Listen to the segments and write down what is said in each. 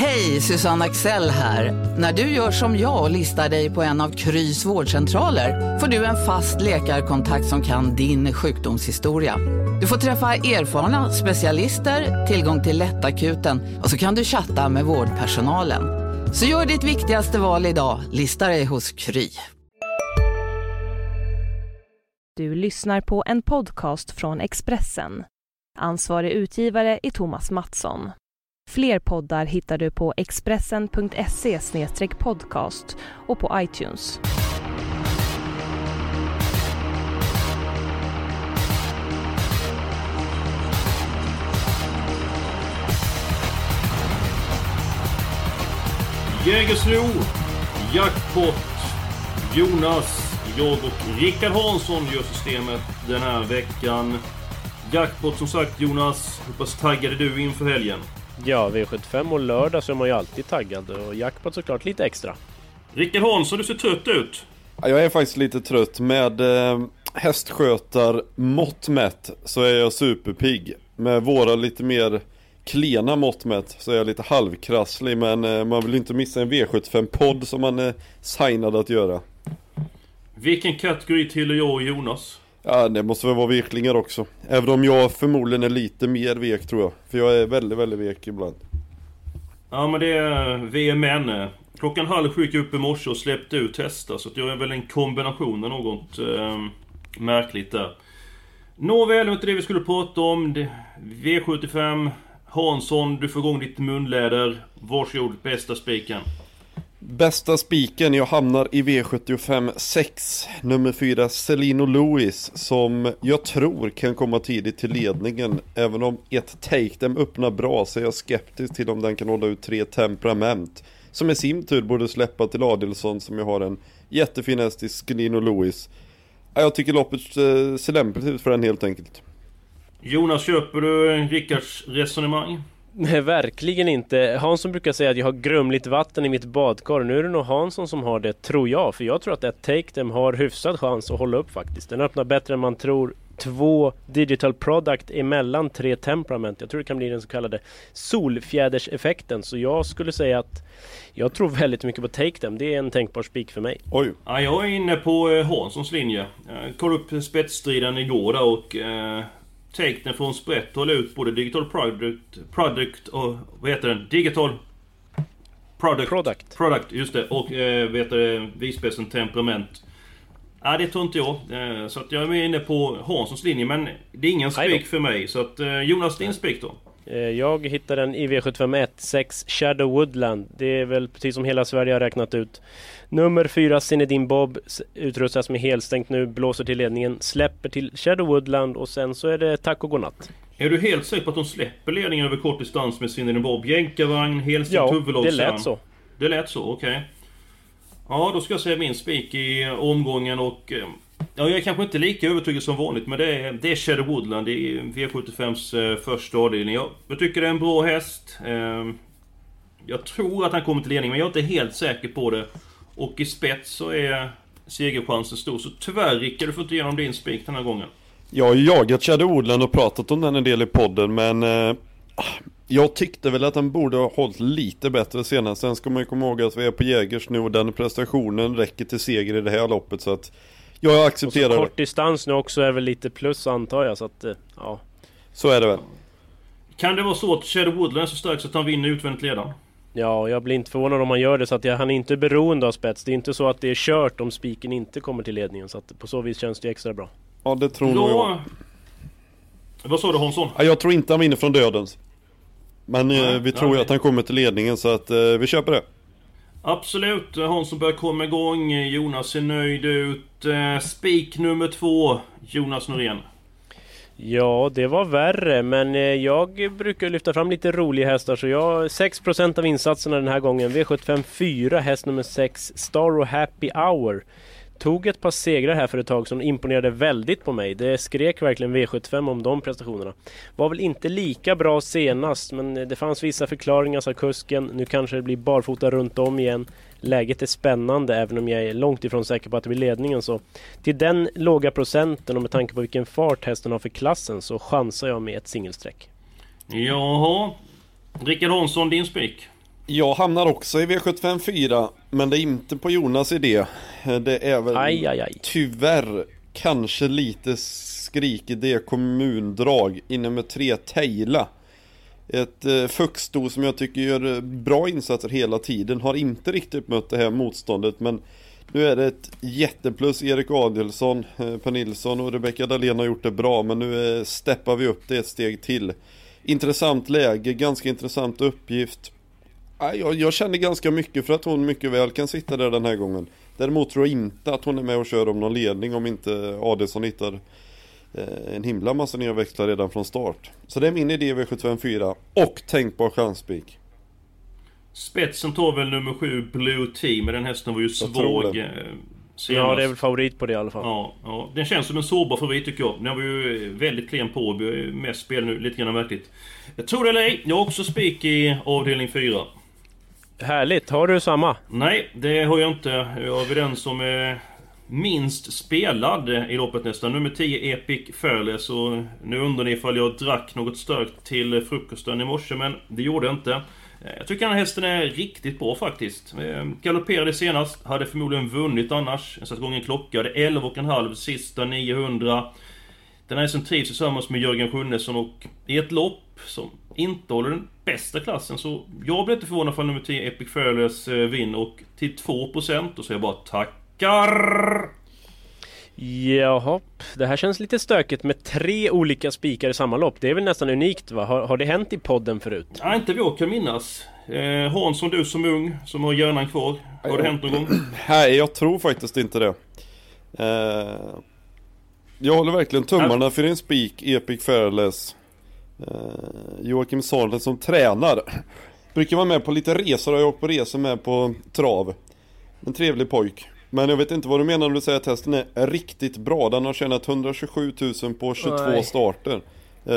Hej, Susanne Axel här. När du gör som jag och listar dig på en av Krys vårdcentraler får du en fast läkarkontakt som kan din sjukdomshistoria. Du får träffa erfarna specialister, tillgång till lättakuten och så kan du chatta med vårdpersonalen. Så gör ditt viktigaste val idag, lista dig hos Kry. Du lyssnar på en podcast från Expressen. Ansvarig utgivare är Thomas Mattsson. Fler poddar hittar du på expressen.se podcast och på iTunes. Jägersro, Jackpot, Jonas, jag och Rickard Hansson gör systemet den här veckan. Jackpot som sagt Jonas, hur pass taggad är du inför helgen? Ja, V75 och lördag så är man ju alltid taggad och jackpot såklart lite extra. Rickard Hansson, du ser trött ut. Ja, jag är faktiskt lite trött. Med eh, hästskötar mått mätt så är jag superpigg. Med våra lite mer klena mått mätt så är jag lite halvkrasslig men eh, man vill inte missa en V75-podd som man är signad att göra. Vilken kategori tillhör jag och Jonas? Ja, det måste väl vara veklingar också. Även om jag förmodligen är lite mer vek tror jag. För jag är väldigt, väldigt vek ibland. Ja men det är VMN. Klockan halv sju gick jag upp i morse och släppte ut hästar. Så att jag är väl en kombination av något eh, märkligt där. Nåväl, det var inte det vi skulle prata om. Det, V75. Hansson, du får igång ditt munläder. Varsågod, bästa spiken. Bästa spiken, jag hamnar i V75 6 Nummer 4 Celino Lewis Som jag tror kan komma tidigt till ledningen. Även om ett take dem öppnar bra så är jag skeptisk till om den kan hålla ut tre temperament Som i sin tur borde släppa till Adelsson som jag har en jättefin häst i Celino Lewis. Jag tycker loppet eh, ser lämpligt ut för den helt enkelt. Jonas, köper du Rickards resonemang? Nej, verkligen inte. Hansson brukar säga att jag har grumligt vatten i mitt badkar. Nu är det nog Hansson som har det, tror jag. För jag tror att ett Take Them har hyfsad chans att hålla upp faktiskt. Den öppnar bättre än man tror. Två Digital Product emellan tre Temperament. Jag tror det kan bli den så kallade solfjäderseffekten. Så jag skulle säga att jag tror väldigt mycket på Take Them. Det är en tänkbar spik för mig. Oj! Ja, jag är inne på eh, Hanssons linje. Jag kollade upp spetsstriden igår där och eh, Den från sprätt hålla ut både Digital Product, product och vad heter den? Digital Product. Product. Product, just det. Och eh, heter det? Vispetsen Temperament. Ja, det tror inte jag. Eh, så att jag är inne på Hanssons linje, men det är ingen spik för mig. Så att eh, Jonas, din spik då? Eh, Jag hittar den i V751 6 Shadow Woodland. Det är väl precis som hela Sverige har räknat ut. Nummer 4 Zinedine Bob utrustas med helstängt nu, blåser till ledningen, släpper till Shadow Woodland och sen så är det tack och godnatt. Är du helt säker på att de släpper ledningen över kort distans med Zinedine Bob? Jänkarvagn, helstängt Ja, det huvudlådsarm? lät så. Det lät så, okej. Ja, då ska jag säga min spik i omgången och... Ja, jag är kanske inte lika övertygad som vanligt, men det är, det är Shadow Woodland i V75s eh, första avdelning. Jag, jag tycker det är en bra häst. Ehm, jag tror att han kommer till ledning, men jag är inte helt säker på det. Och i spets så är segerchansen stor. Så tyvärr Rickard, du får inte igenom din spik den här gången. Jag har jagat Shadow Woodland och pratat om den en del i podden men eh, ah, Jag tyckte väl att den borde ha hållit lite bättre senast Sen ska man ju komma ihåg att vi är på Jägers nu och den prestationen räcker till seger i det här loppet så att jag Och så accepterar det, kort distans nu också är väl lite plus antar jag så att eh, ja. så är det väl Kan det vara så att Shadow Woodland är så stark så att han vinner utvändigt ledaren? Ja, jag blir inte förvånad om han gör det så att jag, han är inte beroende av spets. Det är inte så att det är kört om spiken inte kommer till ledningen så att på så vis känns det extra bra. Ja det tror nog jag. Vad sa du Hansson? ja, Jag tror inte han vinner från dödens Men eh, Nej, vi tror ju att han kommer till ledningen så att eh, vi köper det Absolut, Hansson börjar komma igång. Jonas ser nöjd ut. Eh, Spik nummer två, Jonas Norén. Ja, det var värre, men eh, jag brukar lyfta fram lite roliga hästar så jag 6% av insatserna den här gången. V75 4, häst nummer 6, Star och Happy Hour. Tog ett par segrar här för ett tag som imponerade väldigt på mig. Det skrek verkligen V75 om de prestationerna. Var väl inte lika bra senast, men det fanns vissa förklaringar sa kusken. Nu kanske det blir barfota runt om igen. Läget är spännande även om jag är långt ifrån säker på att det blir ledningen. Så till den låga procenten och med tanke på vilken fart hästen har för klassen så chansar jag med ett singelsträck. Jaha. Rickard Hansson, din spik. Jag hamnar också i V75 4 Men det är inte på Jonas idé. Det är väl Aj, aj, aj. tyvärr kanske lite skrik i det kommundrag i nummer 3 Tejla Ett eh, fuxsto som jag tycker gör eh, bra insatser hela tiden Har inte riktigt mött det här motståndet men nu är det ett jätteplus. Erik Adelsson, eh, Per Nilsson och Rebecka Dahlén har gjort det bra men nu eh, steppar vi upp det ett steg till. Intressant läge, ganska intressant uppgift Jag, jag känner ganska mycket för att hon mycket väl kan sitta där den här gången Däremot tror jag inte att hon är med och kör om någon ledning om inte Adelsson hittar eh, en himla massa nya växlar redan från start. Så det är min idé V754 och tänkbar chanspik. Spetsen tar väl nummer 7 Blue Team, men den hästen var ju svag eh, senast. Ja, det är väl favorit på det i alla fall. Ja, ja, den känns som en sårbar favorit tycker jag. Den var ju väldigt klen på. Ju Mest spel nu, lite grann märkligt. Jag tror det eller ej, jag har också spik i avdelning 4. Härligt, har du samma? Nej, det har jag inte. Jag är den som är minst spelad i loppet nästan. Nummer 10 Epic Fearless och nu undrar ni ifall jag drack något starkt till frukosten i morse, men det gjorde jag inte. Eh, jag tycker den här hästen är riktigt bra faktiskt. Eh, galopperade senast, hade förmodligen vunnit annars. Jag satte igång en klocka, det är 11,5 sista 900. Den här hästen trivs tillsammans med Jörgen Sjunnesson och i ett lopp som inte håller den bästa klassen så jag blir inte förvånad för nummer 10 Epic Fearless eh, vinner och till 2% och så jag bara tackar! Jaha, det här känns lite stökigt med tre olika spikar i samma lopp. Det är väl nästan unikt va? Har, har det hänt i podden förut? Nej, inte vad jag kan minnas. Eh, Hansson, du som ung, som har hjärnan kvar. Har det hänt någon gång? Nej, jag tror faktiskt inte det. Eh, jag håller verkligen tummarna för en spik, Epic Fairless. Eh, Joakim Sarlen som tränar. Brukar vara med på lite resor, har jag åkt på resor med på trav. En trevlig pojk. Men jag vet inte vad du menar när du säger att hästen är riktigt bra. Den har tjänat 127 000 på 22 Nej. starter. Eh,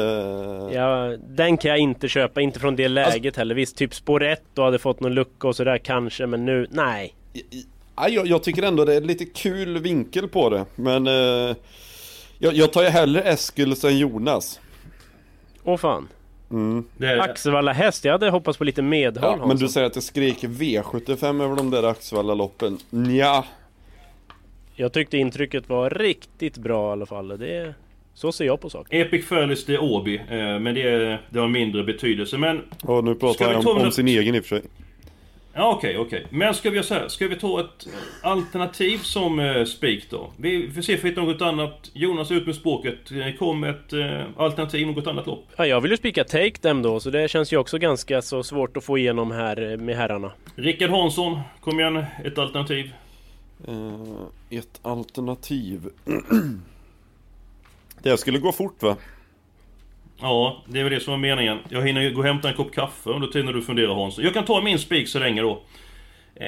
Ja, den kan jag inte köpa, inte från det läget heller. Visst, typ spår 1 och hade fått någon lucka och sådär kanske, men nu, nej. Ja, jag, jag tycker ändå det är lite kul vinkel på det. Men eh, jag, jag tar ju hellre Eskils än Jonas. Åh fan. Det är, Axevalla häst, jag hade hoppats på lite medhåll Ja, men du säger att det skrek V75 över de där Axevalla-loppen. Nja, Jag tyckte intrycket var riktigt bra i alla fall. Det, så ser jag på saken. Epic det är Åby. Eh, men det, är, det har mindre betydelse. Men... och nu pratar vi han om, om sin egen i och för sig. Ja, okej, okej. Men ska vi göra så här? Ska vi ta ett alternativ som eh, spik då? Vi får se om vi hittar något annat. Jonas, ut med språket. Kom ett eh, alternativ, något annat lopp. Ja, jag vill ju spika Take Them då, så det känns ju också ganska så svårt att få igenom här eh, med herrarna. Rickard Hansson, kom igen. Ett alternativ. Eh, ett alternativ. det skulle gå fort va? Ja, det är väl det som är meningen. Jag hinner ju gå och hämta en kopp kaffe under tiden när du funderar Hans. Jag kan ta min spik så länge då. Eh,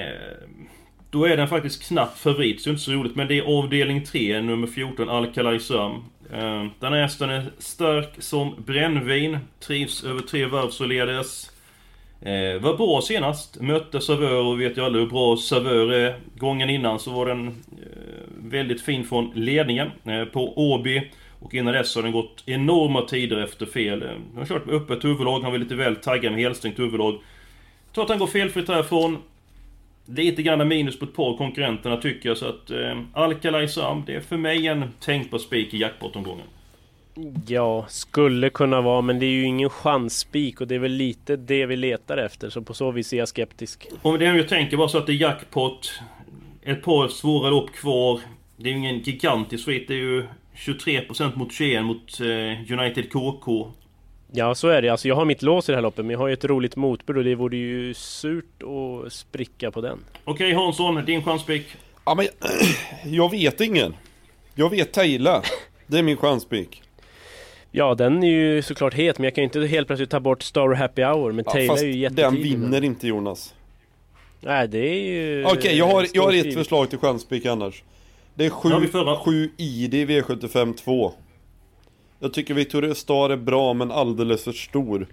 då är den faktiskt knappt favorit, så det är inte så roligt. Men det är avdelning 3, nummer 14, Alcalay Sam. Eh, den här hästen är stark som brännvin. Trivs över tre varv således. Eh, var bra senast. Mötte Savör och vet ju alla hur bra Savör är. Gången innan så var den eh, väldigt fin från ledningen eh, på Åby. Och innan dess har den gått enorma tider efter fel. Han har kört med öppet huvudlag, han var lite väl taggad med helstängt huvudlag. Jag tror att han går felfritt härifrån. Lite grann minus på ett par konkurrenterna tycker jag, så att eh, Alcalay Sam, det är för mig en tänkbar spik i jackpot-omgången. Ja, skulle kunna vara, men det är ju ingen chansspik och det är väl lite det vi letar efter. Så på så vis är jag skeptisk. Om det jag tänker bara så att det är jackpot, ett par svåra lopp kvar. Det är ju ingen gigantisk svit, det är ju 23% mot 21 mot eh, United KK. Ja, så är det. Alltså, jag har mitt lås i det här loppet, men jag har ju ett roligt motbud och det vore ju surt att spricka på den. Okej Hansson, din chanspik. Ja men jag vet ingen. Jag vet Tejla. Det är min chanspik. Ja, den är ju såklart het, men jag kan ju inte helt plötsligt ta bort Star Happy Hour. Men Ja, Taylor är ju den jättetidig. vinner inte Jonas. Nej, det är ju... Okej, jag har, jag har ett förslag till chanspik annars. Det är Ja, 7, vi får höra. 7 ID i V75 2. Jag tycker Victoria Star är bra men alldeles för stor.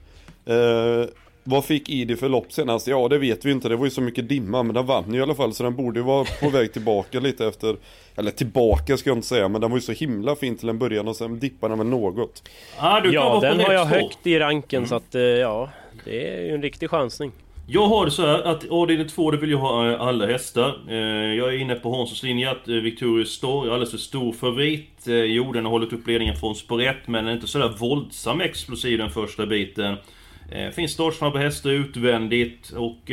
Eh, vad fick ID för lopp senast? Ja det vet vi inte, det var ju så mycket dimma men den vann ju i alla fall så den borde ju vara på väg tillbaka lite efter Eller tillbaka ska jag inte säga men den var ju så himla fin till en början och sen dippade den väl något. Ah, Ja, den har jag högt i ranken så att eh, ja, det är ju en riktig chansning. Jag har det så här att avdelning 2 det vill jag ha eh, alla hästar. Eh, jag är inne på Hanssons linje att eh, Victorious är alldeles för stor favorit. Eh, jo, den har hållit upp ledningen från spår 1 men den är inte sådär våldsam explosiv den första biten. Finns startsnabba hästar utvändigt och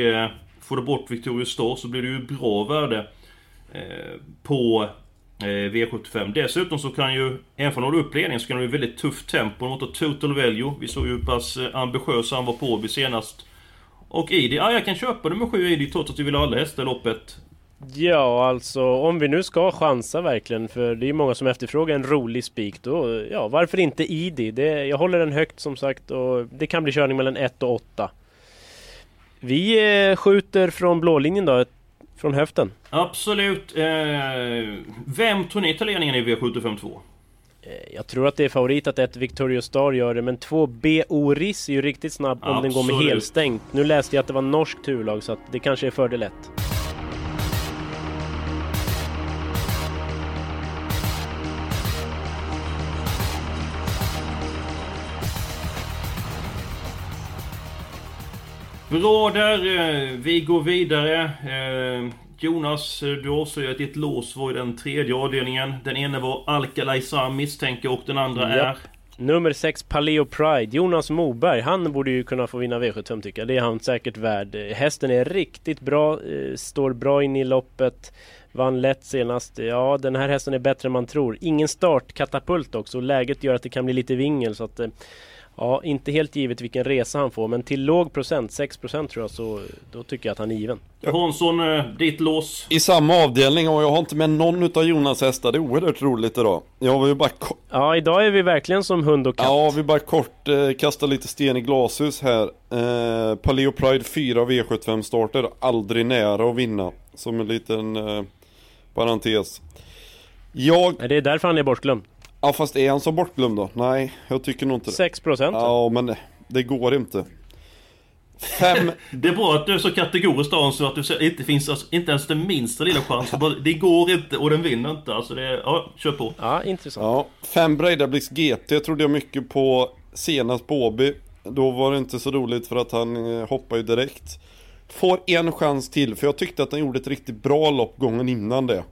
får du bort Victorious Store så blir det ju bra värde på V75. Dessutom så kan ju, även om du håller upp ledningen, så kan det bli väldigt tufft tempo mot Total Value. Vi såg ju hur pass ambitiös han var på Åby senast. Och Idi, ja jag kan köpa nummer 7 Idi trots att du vill ha alla hästar i loppet. Ja, alltså om vi nu ska chansa verkligen, för det är många som efterfrågar en rolig spik då, ja varför inte Idi? Det, jag håller den högt som sagt och det kan bli körning mellan 1 och 8. Vi eh, skjuter från blålinjen då, från höften. Absolut. Eh, vem tog ni till ledningen i V752? Eh, jag tror att det är favorit att ett Victoria Star gör det, men två B Oris är ju riktigt snabb om Absolut. den går med helstängt. Nu läste jag att det var norskt turlag, så att det kanske är fördel 1. Bra där, eh, vi går vidare. Jonas, du avslöjade att ditt lås var i den tredje avdelningen. Den ena var Alcalay Sam misstänker och den andra yep. är? Nummer 6 Paleo Pride, Jonas Moberg, han borde ju kunna få vinna V75 tycker jag. Det är han säkert värd. Hästen är riktigt bra, eh, står bra in i loppet. Vann lätt senast. Ja, den här hästen är bättre än man tror. Ingen startkatapult också. Läget gör att det kan bli lite vingel så att eh, Ja, inte helt givet vilken resa han får, men till låg procent, 6% tror jag, så då tycker jag att han är given. Hansson, eh, ditt lås? I samma avdelning och jag har inte med någon utav Jonas hästar, det är oerhört roligt idag. Jag vill bara Ja, idag är vi verkligen som hund och katt. Ja, vi bara kort eh, kastar lite sten i glashus här. Eh, Paleo Pride 4 V75 starter, aldrig nära att vinna. Som en liten eh, parentes. Jag... Det är därför han är bortglömd. Ja fast är han så bortglömd då? Nej, jag tycker nog inte det 6% Ja men det går inte Fem... Det är bra att du är så kategorisk Dan så att du inte finns alltså, inte ens den minsta lilla chans. Det går inte och den vinner inte. Alltså det är, ja, kör på. Ja, intressant. Ja, fem Breidabliks GT trodde jag mycket på senast på Åby. Då var det inte så roligt för att han eh, hoppar ju direkt. Får en chans till för jag tyckte att han gjorde ett riktigt bra lopp gången innan det.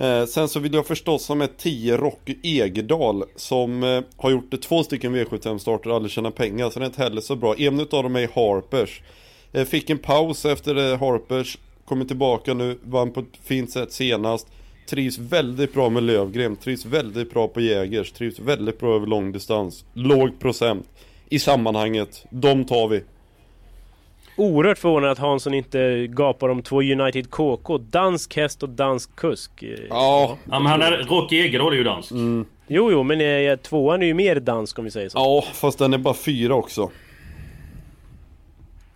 Eh, sen så vill jag förstås ha med 10 Rocky Egedal som eh, har gjort det två stycken V75-starter och aldrig tjänat pengar så det är inte heller så bra. En utav dem är Harpers. Eh, fick en paus efter eh, Harpers, kommer tillbaka nu, vann på ett fint sätt senast. Trivs väldigt bra med Lövgren, trivs väldigt bra på Jägers, trivs väldigt bra över långdistans. Låg procent i sammanhanget, de tar vi oerhört förvånad att Hansson inte gapar om två United KK. Dansk häst och dansk kusk. Ja. ja men han är, Rocky Egerhard är ju dansk. Mm. Jo, jo, men eh, tvåan är ju mer dansk om vi säger så. Ja, fast den är bara fyra också.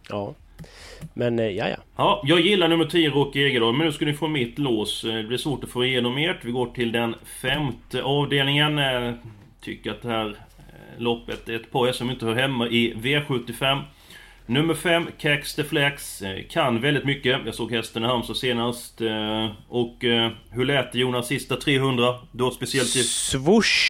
Ja. Men eh, ja, ja. Ja, jag gillar nummer 10 Rocky Egerdahl, men nu ska ni få mitt lås. Eh, det blir svårt att få igenom ert. Vi går till den femte avdelningen. Eh, tycker att det här loppet är ett par som inte hör hemma i V75. Nummer 5, Kex the Flex. Eh, kan väldigt mycket. Jag såg hästen i Halmstad senast. Eh, och eh, hur lät det Jonas sista 300? Då speciellt i... Swoosh!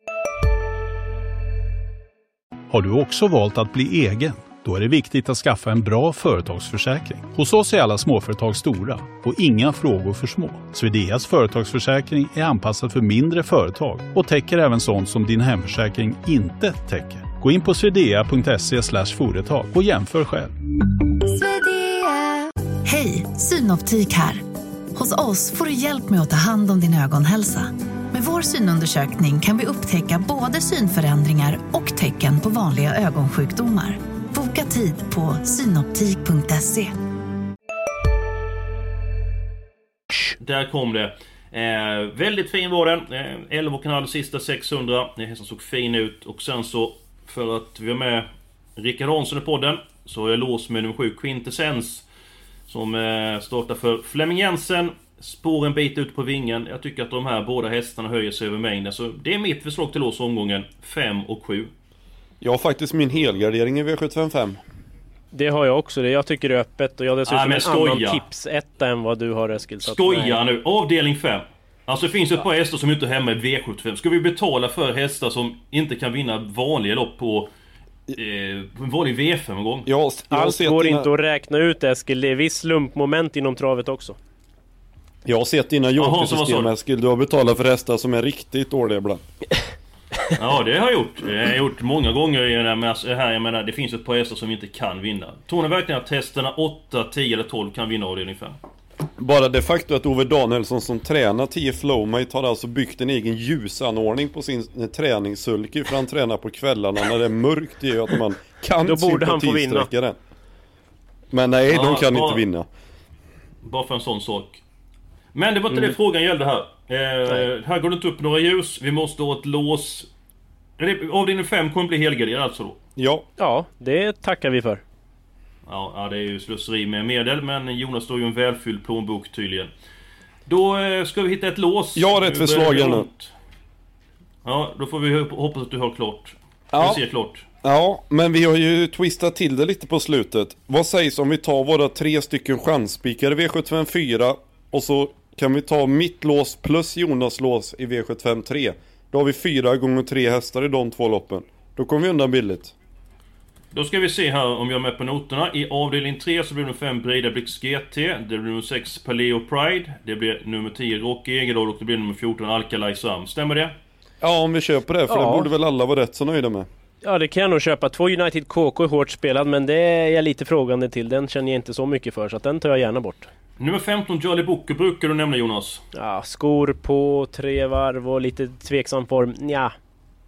Har du också valt att bli egen? Då är det viktigt att skaffa en bra företagsförsäkring. Hos oss är alla småföretag stora och inga frågor för små. Swedeas företagsförsäkring är anpassad för mindre företag och täcker även sånt som din hemförsäkring inte täcker. Gå in på swedea.se företag och jämför själv. Hej, Synoptik här. Hos oss får du hjälp med att ta hand om din ögonhälsa. Med vår synundersökning kan vi upptäcka både synförändringar och tecken på vanliga ögonsjukdomar. Boka tid på synoptik.se. Där kom det. Eh, väldigt fin var den. Eh, 11,5 sista 600. Hästen såg fin ut. Och sen så för att vi har med Rickard Hansson i podden. Så har jag låst med nummer 7, Quintessens. Som eh, startar för Flemming Jensen. Spår en bit ut på vingen. Jag tycker att de här båda hästarna höjer sig över mängden. Så det är mitt förslag till lås omgången 5 och 7. Jag har faktiskt min helgardering i V755. Det har jag också. Det jag tycker det är öppet och jag har dessutom ah, en skoja. annan tipsetta än vad du har Eskil. Skoja nu! Avdelning 5. Alltså det finns ett par hästar som inte är hemma i V75. Ska vi betala för hästar som inte kan vinna vanliga lopp på eh, vanlig V5-gång. Jag, jag har Allt går dina, inte att räkna ut Eskil. Det är viss slumpmoment inom travet också. Jag har sett dina Joker-system? Eskil. Du har betalat för hästar som är riktigt dåliga ibland. Ja, det har jag gjort. Det har jag gjort många gånger i den här, men alltså, här, jag menar, det finns ett par hästar som inte kan vinna. Tror ni verkligen att hästarna 8, 10 eller 12 kan vinna avdelning 5? Bara det faktum att Ove Danielsson som tränar 10 Flowmate har alltså byggt en egen ljusanordning på sin eh, träningssulky för han tränar på kvällarna när det är mörkt det gör att man kan Då borde han få den. Men nej, de Ja, kan ja. inte vinna. Bara för en sån sak. Men det var inte Mm. det frågan gällde här. Eh, här går det inte upp några ljus. Vi måste ha ett lås. Avdelning 5 kommer bli helgarderad alltså då? Ja, Ja, det tackar vi för. Ja, ja, det är ju slöseri med medel, men Jonas har ju en välfylld plånbok tydligen. Då eh, ska vi hitta ett lås. Jag har ett förslag nu. Ja, då får vi hop- hoppas att du har klart. Ja. Vi ser klart. ja, men vi har ju twistat till det lite på slutet. Vad sägs om vi tar våra tre stycken chansspikar i V75 4 och så kan vi ta mitt lås plus Jonas lås i V75 3. Då har vi fyra gånger tre hästar i de två loppen. Då kommer vi undan billigt. Då ska vi se här om jag är med på noterna. I avdelning 3 så blir det nummer 5 Brida Blix GT. Det blir nummer 6 Paleo Pride. Det blir nummer 10 Rocky Egerdahl och det blir nummer 14 Alcalay Sam. Stämmer det? Ja, om vi köper det, för Ja. det borde väl alla vara rätt så nöjda med. Ja, det kan jag nog köpa. Två United KK är hårt spelad, men det är jag lite frågande till. Den känner jag inte så mycket för, så att den tar jag gärna bort. Nummer 15 Jolly Booker brukar du nämna Jonas. Ja, skor på, tre varv och lite tveksam form. Ja.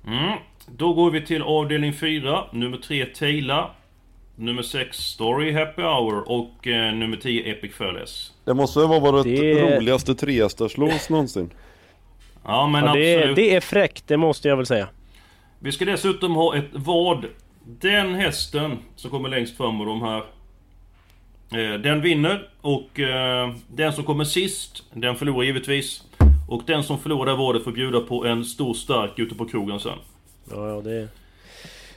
Mm. Då går vi till avdelning 4. Nummer 3 Taylor. Nummer 6 Story Happy Hour och eh, nummer 10 Epic Fairless. Det måste väl vara vårt Det- roligaste trehästarslås någonsin. Ja men ja det, absolut. är, det är fräckt, det måste jag väl säga. Vi ska dessutom ha ett vad. Den hästen som kommer längst fram och de här... Eh, den vinner och eh, den som kommer sist, den förlorar givetvis. Och den som förlorar det vadet får bjuda på en stor stark ute på krogen sen. Ja, ja det,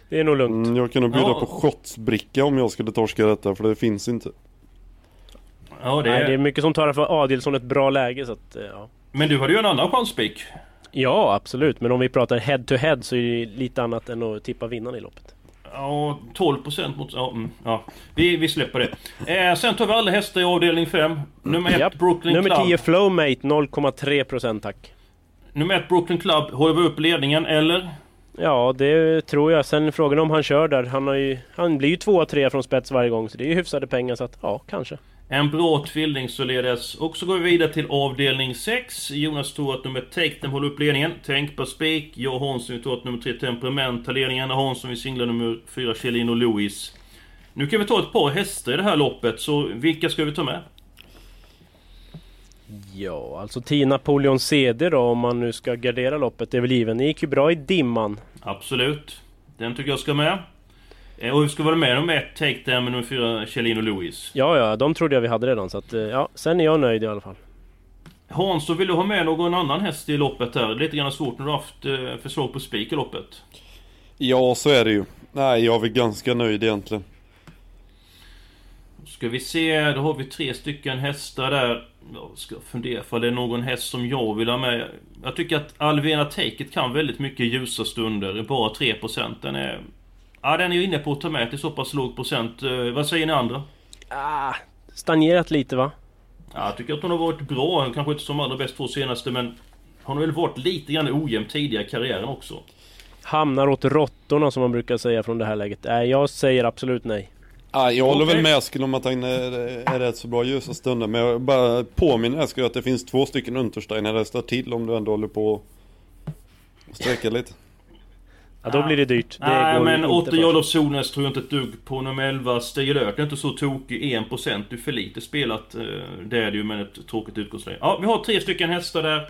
det är nog lugnt. Mm, jag kan nog bjuda Ja. på shotsbricka om jag skulle torska detta, för det finns inte. Ja det Nej, det är mycket som talar för Adilsson ett bra läge, så att, eh, ja. Men du hade ju en annan chanspik. Ja, absolut. Men om vi pratar head to head så är det lite annat än att tippa vinnaren i loppet. Ja, 12% mot... Ja, mm, ja. Vi, vi släpper det. Eh, sen tar vi alla hästar i avdelning 5. Nummer 1 Japp. Brooklyn Nummer Club. 10 Flowmate 0,3% tack. Nummer 1 Brooklyn Club. Håller vi upp ledningen eller? Ja, det tror jag. Sen är frågan om han kör där. Han, har ju, han blir ju tvåa, trea från spets varje gång, så det är ju hyfsade pengar. Så att, ja, kanske. En bra tvilling således. Och så går vi vidare till avdelning 6. Jonas tror att nummer Take håller upp ledningen. Tänk på spik. Jag och Hansson tror att nummer 3 Temperament tar ledningen. Hansson vill singla nummer 4 Kjellin och Louis. Nu kan vi ta ett par hästar i det här loppet, så vilka ska vi ta med? Ja, alltså 10 Napoleon CD då, om man nu ska gardera loppet, det är väl given. Det gick ju bra i dimman. Absolut. Den tycker jag ska med. Eh, Och vi ska vara med nummer 1 Take Them med nummer 4 Kjellin och Louis. Ja, ja, de trodde jag vi hade redan. Så att, eh, ja, sen är jag nöjd i alla fall. Hansson, vill du ha med någon annan häst i loppet här? Det är lite grann svårt när du har haft eh, förslag på spik i loppet. Ja, så är det ju. Nej, jag är väl ganska nöjd egentligen. Ska vi se, då har vi tre stycken hästar där. Jag ska fundera för det är någon häst som jag vill ha med. Jag tycker att Alvena Take It kan väldigt mycket ljusa stunder. Bara 3%. Den är... Ja, den är ju inne på att ta med till så pass låg procent. Eh, vad säger ni andra? Ah, stagnerat lite va? Ja, jag tycker att hon har varit bra. Kanske inte som allra bäst två senaste, men... Hon har väl varit lite grann ojämn tidigare i karriären också. Hamnar åt råttorna som man brukar säga från det här läget. Nej, jag säger absolut nej. Ah, jag håller Okej. väl med Eskil om att han är, är rätt så bra ljusa stunder. Men jag bara påminner Eskil att det finns två stycken Untersteiner hästar till om du ändå håller på att sträcka lite. Ja, då blir det dyrt. Det Nej, men Otto för. Jolof Solnäs tror jag inte ett dugg på. Nummer 11, Stigelök är inte så tokig. 1% det är för lite spelat. eh, Det är det ju, men ett tråkigt utgångsläge. Ja, vi har tre stycken hästar där.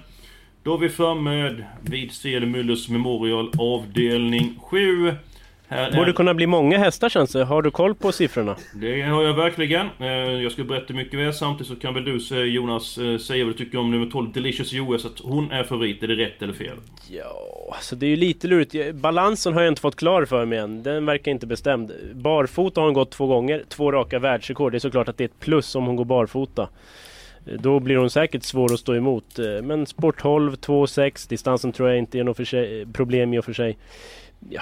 Då är vi framme vid Müllers Memorial avdelning 7. Här Borde kunna bli många hästar känns det. Har du koll på siffrorna? det har jag verkligen. Eh, Jag ska berätta mycket väl. Samtidigt så kan väl du Jonas eh, säga vad du tycker om nummer 12 Delicious US. Att hon är favorit. Är det rätt eller fel? Ja, så det är ju lite lurigt. Balansen har jag inte fått klar för mig än. Den verkar inte bestämd. Barfota har hon gått två gånger. Två raka världsrekord. Det är såklart att det är ett plus om hon går barfota. Då blir hon säkert svår att stå emot. Men sport 12, 2,6. Distansen tror jag inte är något problem i och för sig. Ja,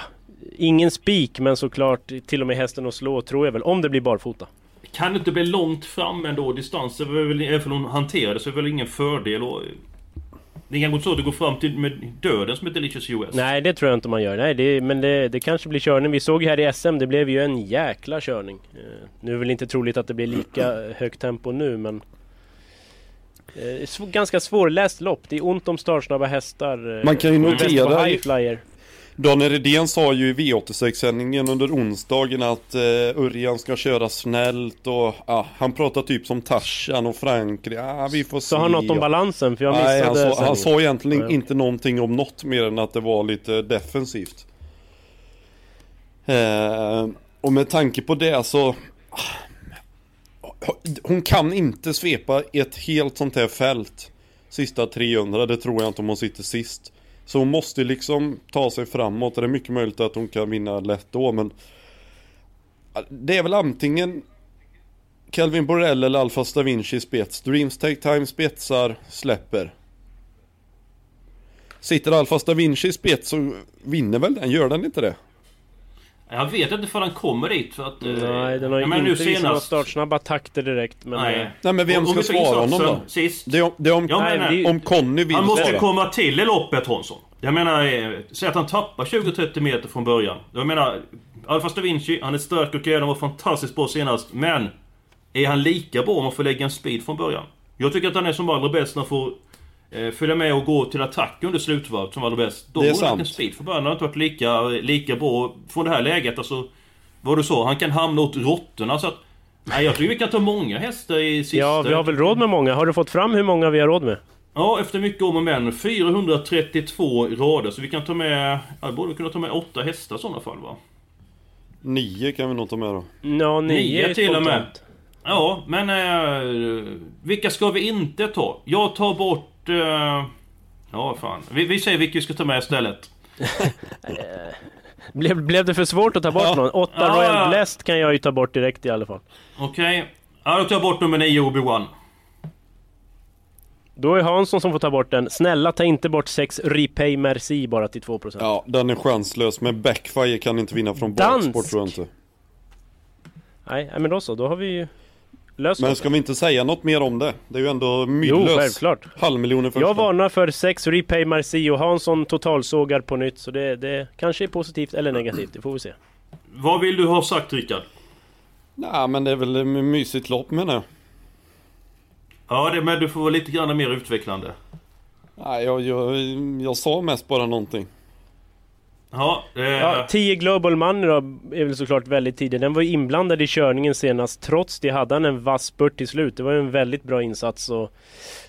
ingen spik men såklart till och med hästen att slå tror jag väl. Om det blir barfota. Kan det inte bli långt fram ändå? Distansen även om hon hanterar det så är det väl ingen fördel och... Det är kanske inte så att det går fram till med döden som ett Delicious US? Nej det tror jag inte man gör. Nej, det, men det, det kanske blir körning. Vi såg ju här i SM, det blev ju en jäkla körning. Eh, nu är det väl inte troligt att det blir lika högt tempo nu men... Eh, ganska svårläst lopp. Det är ont om startsnabba hästar. eh, Man kan ju notera high flyer. Daniel Redén sa ju i V86-sändningen under onsdagen att eh, Örjan ska köra snällt och ja, han pratar typ som Tarzan och Frankrike. Ja, vi får se. Sa han något om balansen? För jag Nej, missade han sa, han sa egentligen Ja. inte någonting om något mer än att det var lite defensivt. Eh, och med tanke på det så... Hon kan inte svepa ett helt sånt här fält. Sista 300, det tror jag inte om hon sitter sist. Så hon måste liksom ta sig framåt. och Det är mycket möjligt att hon kan vinna lätt då men... Det är väl antingen Calvin Borrell eller Alfa Stavinci spets. Dreams Take Time spetsar, släpper. Sitter Alfa Stavinci i spets så vinner väl den, gör den inte det? Jag vet inte för han kommer dit för att... eh, Nej, den har ju inte nu visat några senast... startsnabba takter direkt. Men Nej. eh, Nej men vem ska svara honom då? Sist. Det är om, det är om, Jag Nej, är- om Conny vill Han måste svara. komma till i loppet Hansson. Jag menar, eh, säg att han tappar 20-30 meter från början. Jag menar, Alfa Stavinci, han är stark och han var fantastiskt bra senast. Men, är han lika bra om man får lägga en speed från början? Jag tycker att han är som allra bäst när han får följa med och gå till attack under slutvarvet som allra bäst. Då Det är har han sant. en speed från början. Han har inte varit lika, lika bra från det här läget. Alltså, vad du sa, han kan hamna åt råttorna så att... Nej, jag tycker vi kan ta många hästar i sista... ja, vi har väl råd med många. Har du fått fram hur många vi har råd med? Ja, efter mycket om och men. 432 rader, så vi kan ta med... Ja, borde kunna ta med åtta hästar i sådana fall va? Nio kan vi nog ta med då. Ja, nio, Nio till och med. Ja, men... Eh, vilka ska vi inte ta? Jag tar bort... Eh, ja, fan. Vi, vi säger vilka vi ska ta med istället. Blev, blev det för svårt att ta bort Ja. någon? Åtta Ja. Royal Blessed kan jag ju ta bort direkt i alla fall. Okej. Ja, då tar jag bort nummer 9, Obi-Wan. Då är Hansson som får ta bort den. Snälla ta inte bort 6 Repay Merci bara till 2%. Ja, den är chanslös. Men Backfire kan inte vinna från Dansk. baksport tror jag inte. Nej, nej, men då så. Då har vi ju löst Men det. ska vi inte säga något mer om det? Det är ju ändå Jo, myllös. självklart. Halvmiljoner första. Jag varnar för 6 Repay Merci och Hansson totalsågar på nytt. Så det, det kanske är positivt eller negativt. Det får vi se. Vad vill du ha sagt, Rickard? Nej men det är väl ett mysigt lopp menar jag. Ja, det, men du får vara lite grann mer utvecklande. Nej, jag, jag, jag sa mest bara någonting. Ja, eh, Ja, 10 Global Money då är väl såklart väldigt tidig. Den var ju inblandad i körningen senast. Trots det hade han en vass spurt till slut. Det var ju en väldigt bra insats. Och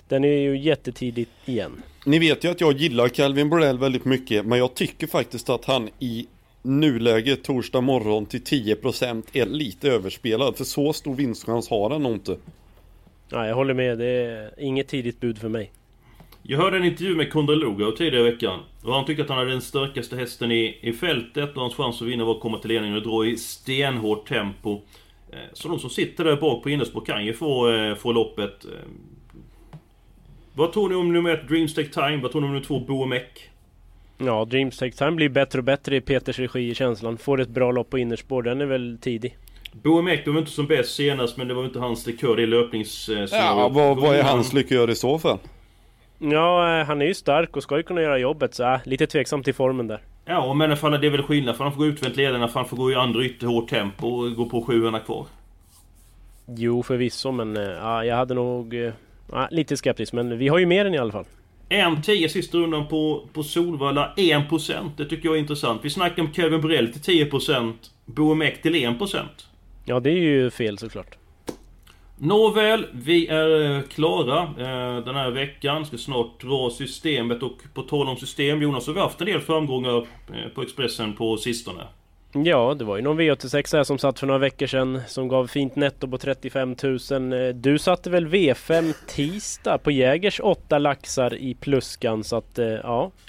den är ju jättetidigt igen. Ni vet ju att jag gillar Calvin Borrell väldigt mycket. Men jag tycker faktiskt att han i nuläget torsdag morgon till 10% är lite överspelad. För så stor vinstchans har han nog inte. Ja, jag håller med. Det är inget tidigt bud för mig. Jag hörde en intervju med Kondrelogao tidigare i veckan. Och han tyckte att han hade den starkaste hästen i, i fältet och hans chans att vinna var att komma till ledningen och dra i stenhårt tempo. Eh, Så de som sitter där bak på innerspår kan ju få, eh, få loppet. Eh, Vad tror ni om nummer ett Dreams Take Time? Vad tror ni om nummer två Boemek? Ja, Dreams Take Time blir bättre och bättre i Peters regi i känslan. Får ett bra lopp på innerspår. Den är väl tidig. Boemek, det var inte som bäst senast men det var inte hans likör i löpningsscenariot. Ja, vad, vad är hans likör i så fall? Ja, eh, han är ju stark och ska ju kunna göra jobbet. Så äh, lite tveksam till formen där. Ja, men det är väl skillnad för han får gå utvänt ledarna för han får gå i andra ytterhårt tempo och gå på 700 kvar. Jo, förvisso, men eh, ja, jag hade nog... eh, Ja, lite skeptisk, men vi har ju mer än i alla fall. En 10 sista rundan på, på Solvalla, 1%. Det tycker jag är intressant. Vi snackar om Kevin Borrell till 10%, Boemek till 1%. Ja, det är ju fel såklart. Nåväl, vi är eh, klara eh, den här veckan. Ska snart dra systemet och på tal om system Jonas, har vi haft en del framgångar eh, på Expressen på sistone. Ja, det var ju någon V86 här som satt för några veckor sedan som gav fint netto på 35 000. Eh, Du satte väl V5 tisdag på Jägers åtta laxar i pluskan så att ja, det,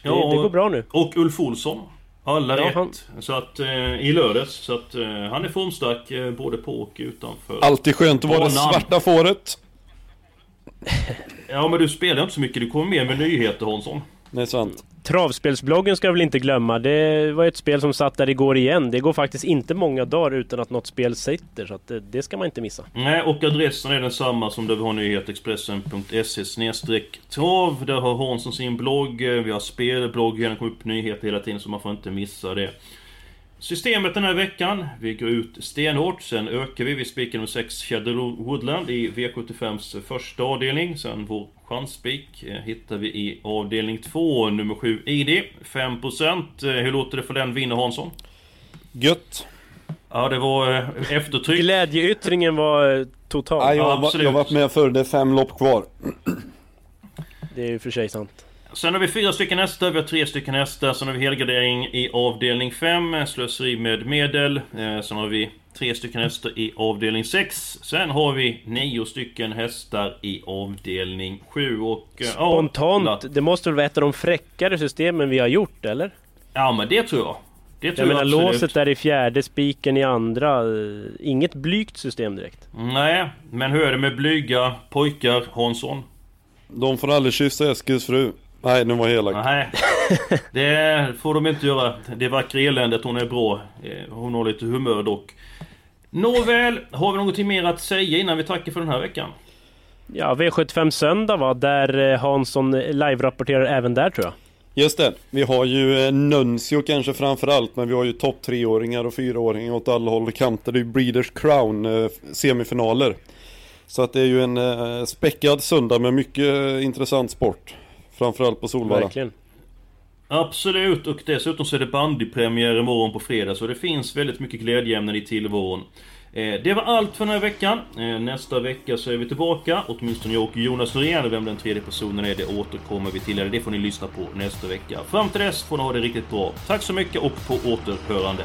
Ja, det går bra nu. Och Ulf Olsson. Alla Ja, rätt. Så att, eh, I lördags. Så att eh, han är formstark eh, både på och utanför. Alltid skönt att vara det svarta fåret. Ja men du spelar inte så mycket, du kommer med med nyheter Hansson. Det är sant. Travspelsbloggen ska vi väl inte glömma. Det var ett spel som satt där igår igen. Det går faktiskt inte många dagar utan att något spel sitter. Så att det, det ska man inte missa. Nej, och adressen är densamma som där vi har nyhetexpressen.se trav. Där har Hansson sin blogg. Vi har spelblogg. Det kommer upp nyheter hela tiden så man får inte missa det. Systemet den här veckan, vi går ut stenhårt, sen ökar vi. Vi spikar nummer 6 Shadow Woodland i V75s första avdelning. Sen vår chansspik eh, hittar vi i avdelning 2, nummer 7 ID, 5%. Eh, hur låter det för den vinner Hansson? Gött. Ja, det var eh, eftertryck. Glädjeyttringen var total. Ja, jag, Ja, har, jag har varit med förr, det är fem lopp kvar. Det är ju för sig sant. Sen har vi fyra stycken hästar, vi har tre stycken hästar, sen har vi helgardering i avdelning 5, slöseri med medel. Eh, sen har vi tre stycken hästar i avdelning 6. Sen har vi nio stycken hästar i avdelning 7 och... eh, ja, Spontant, det måste väl vara ett av de fräckare systemen vi har gjort, eller? Ja men det tror jag. Det tror Jag jag, menar absolut. låset är i fjärde, spiken i andra. eh, Inget blygt system direkt. Nej, men hur är det med blyga pojkar, Hansson? De får aldrig kyssa Eskils fru. Nej, nu var jag elak. Nej, det får de inte göra. Det vackra eländet, hon är bra. Eh, Hon har lite humör dock. Nåväl, har vi någonting mer att säga innan vi tackar för den här veckan? Ja, V75 söndag va, där eh, Hansson live-rapporterar även där tror jag. Just det, vi har ju eh, Nuncio kanske framförallt Men vi har ju topp treåringar och fyraåringar åt alla håll och kanter Det är ju Breeders Crown eh, semifinaler Så att det är ju en eh, späckad söndag med mycket eh, intressant sport Framförallt på Solvalla Verkligen. Absolut, och dessutom så är det bandypremiär imorgon på fredag så det finns väldigt mycket glädjeämnen i tillvaron. Eh, Det var allt för den här veckan. Eh, Nästa vecka så är vi tillbaka, åtminstone jag och Jonas Norén. Vem den tredje personen är, det återkommer vi till. Det får ni lyssna på nästa vecka. Fram till dess får ni ha det riktigt bra. Tack så mycket och på återhörande.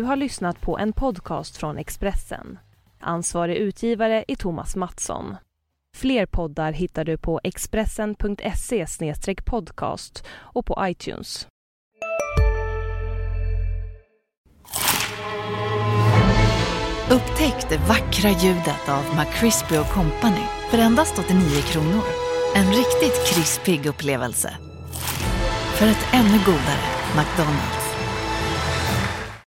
Du har lyssnat på en podcast från Expressen. Ansvarig utgivare är Thomas Mattsson. Fler poddar hittar du på expressen.se podcast och på iTunes. Upptäck det vackra ljudet av McCrispy Company för endast 89 kronor. En riktigt krispig upplevelse. För ett ännu godare McDonalds.